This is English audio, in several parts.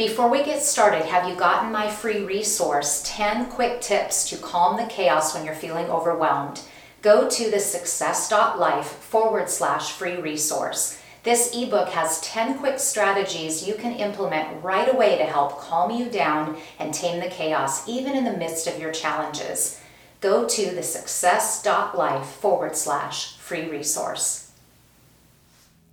Before we get started, have you gotten my free resource 10 quick tips to calm the chaos when you're feeling overwhelmed? Go to the success.life forward slash free resource. This ebook has 10 quick strategies you can implement right away to help calm you down and tame the chaos, even in the midst of your challenges. Go to the success.life forward slash free resource.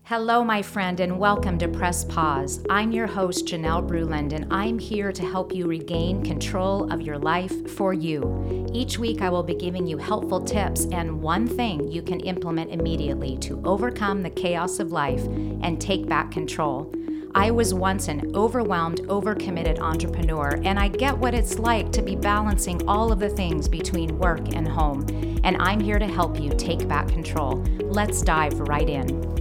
Hello, my friend, and welcome to Press Pause. I'm your host, Janelle Bruland, and I'm here to help you regain control of your life for you. Each week, I will be giving you helpful tips and one thing you can implement immediately to overcome the chaos of life and take back control. I was once an overwhelmed, overcommitted entrepreneur, and I get what it's like to be balancing all of the things between work and home. And I'm here to help you take back control. Let's dive right in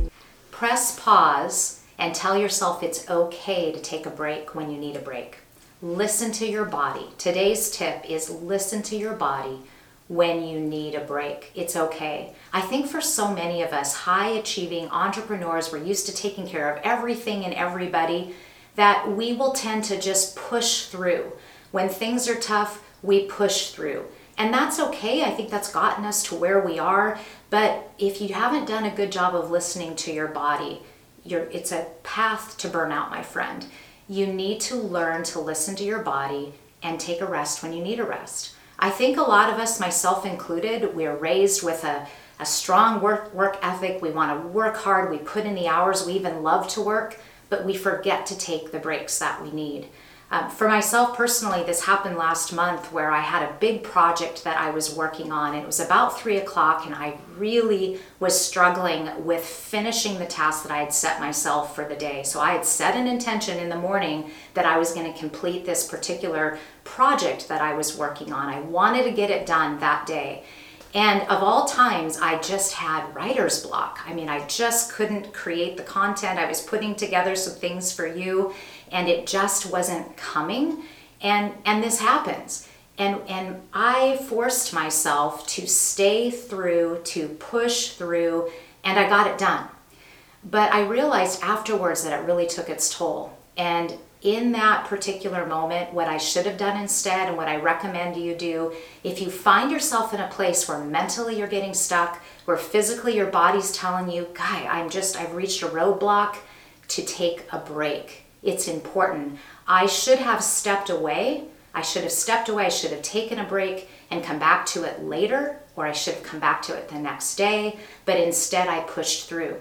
press pause and tell yourself it's okay to take a break when you need a break. Listen to your body. Today's tip is listen to your body when you need a break. It's okay. I think for so many of us high achieving entrepreneurs, we're used to taking care of everything and everybody that we will tend to just push through. When things are tough, we push through. And that's okay. I think that's gotten us to where we are. But if you haven't done a good job of listening to your body, it's a path to burnout, my friend. You need to learn to listen to your body and take a rest when you need a rest. I think a lot of us, myself included, we're raised with a, a strong work, work ethic. We want to work hard, we put in the hours, we even love to work, but we forget to take the breaks that we need. Um, for myself personally, this happened last month where I had a big project that I was working on. and It was about three o'clock, and I really was struggling with finishing the task that I had set myself for the day. So I had set an intention in the morning that I was going to complete this particular project that I was working on. I wanted to get it done that day. And of all times, I just had writer's block. I mean, I just couldn't create the content. I was putting together some things for you and it just wasn't coming. And and this happens. And and I forced myself to stay through, to push through, and I got it done. But I realized afterwards that it really took its toll. And in that particular moment, what I should have done instead, and what I recommend you do, if you find yourself in a place where mentally you're getting stuck, where physically your body's telling you, Guy, I'm just, I've reached a roadblock, to take a break. It's important. I should have stepped away. I should have stepped away. I should have taken a break and come back to it later, or I should have come back to it the next day, but instead I pushed through.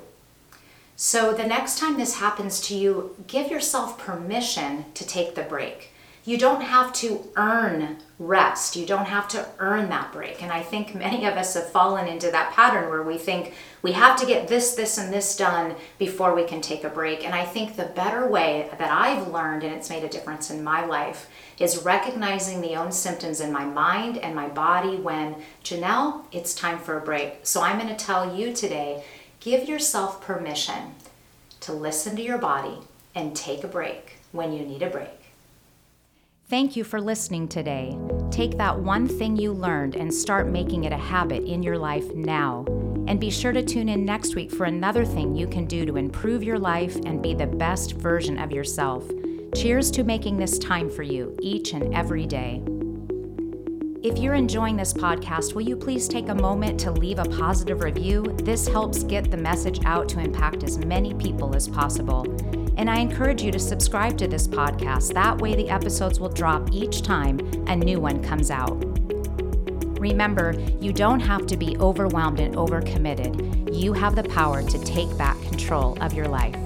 So the next time this happens to you, give yourself permission to take the break. You don't have to earn rest. You don't have to earn that break. And I think many of us have fallen into that pattern where we think we have to get this, this, and this done before we can take a break. And I think the better way that I've learned, and it's made a difference in my life, is recognizing the own symptoms in my mind and my body when, Janelle, it's time for a break. So I'm going to tell you today Give yourself permission to listen to your body and take a break when you need a break. Thank you for listening today. Take that one thing you learned and start making it a habit in your life now. And be sure to tune in next week for another thing you can do to improve your life and be the best version of yourself. Cheers to making this time for you each and every day. If you're enjoying this podcast, will you please take a moment to leave a positive review? This helps get the message out to impact as many people as possible. And I encourage you to subscribe to this podcast. That way, the episodes will drop each time a new one comes out. Remember, you don't have to be overwhelmed and overcommitted. You have the power to take back control of your life.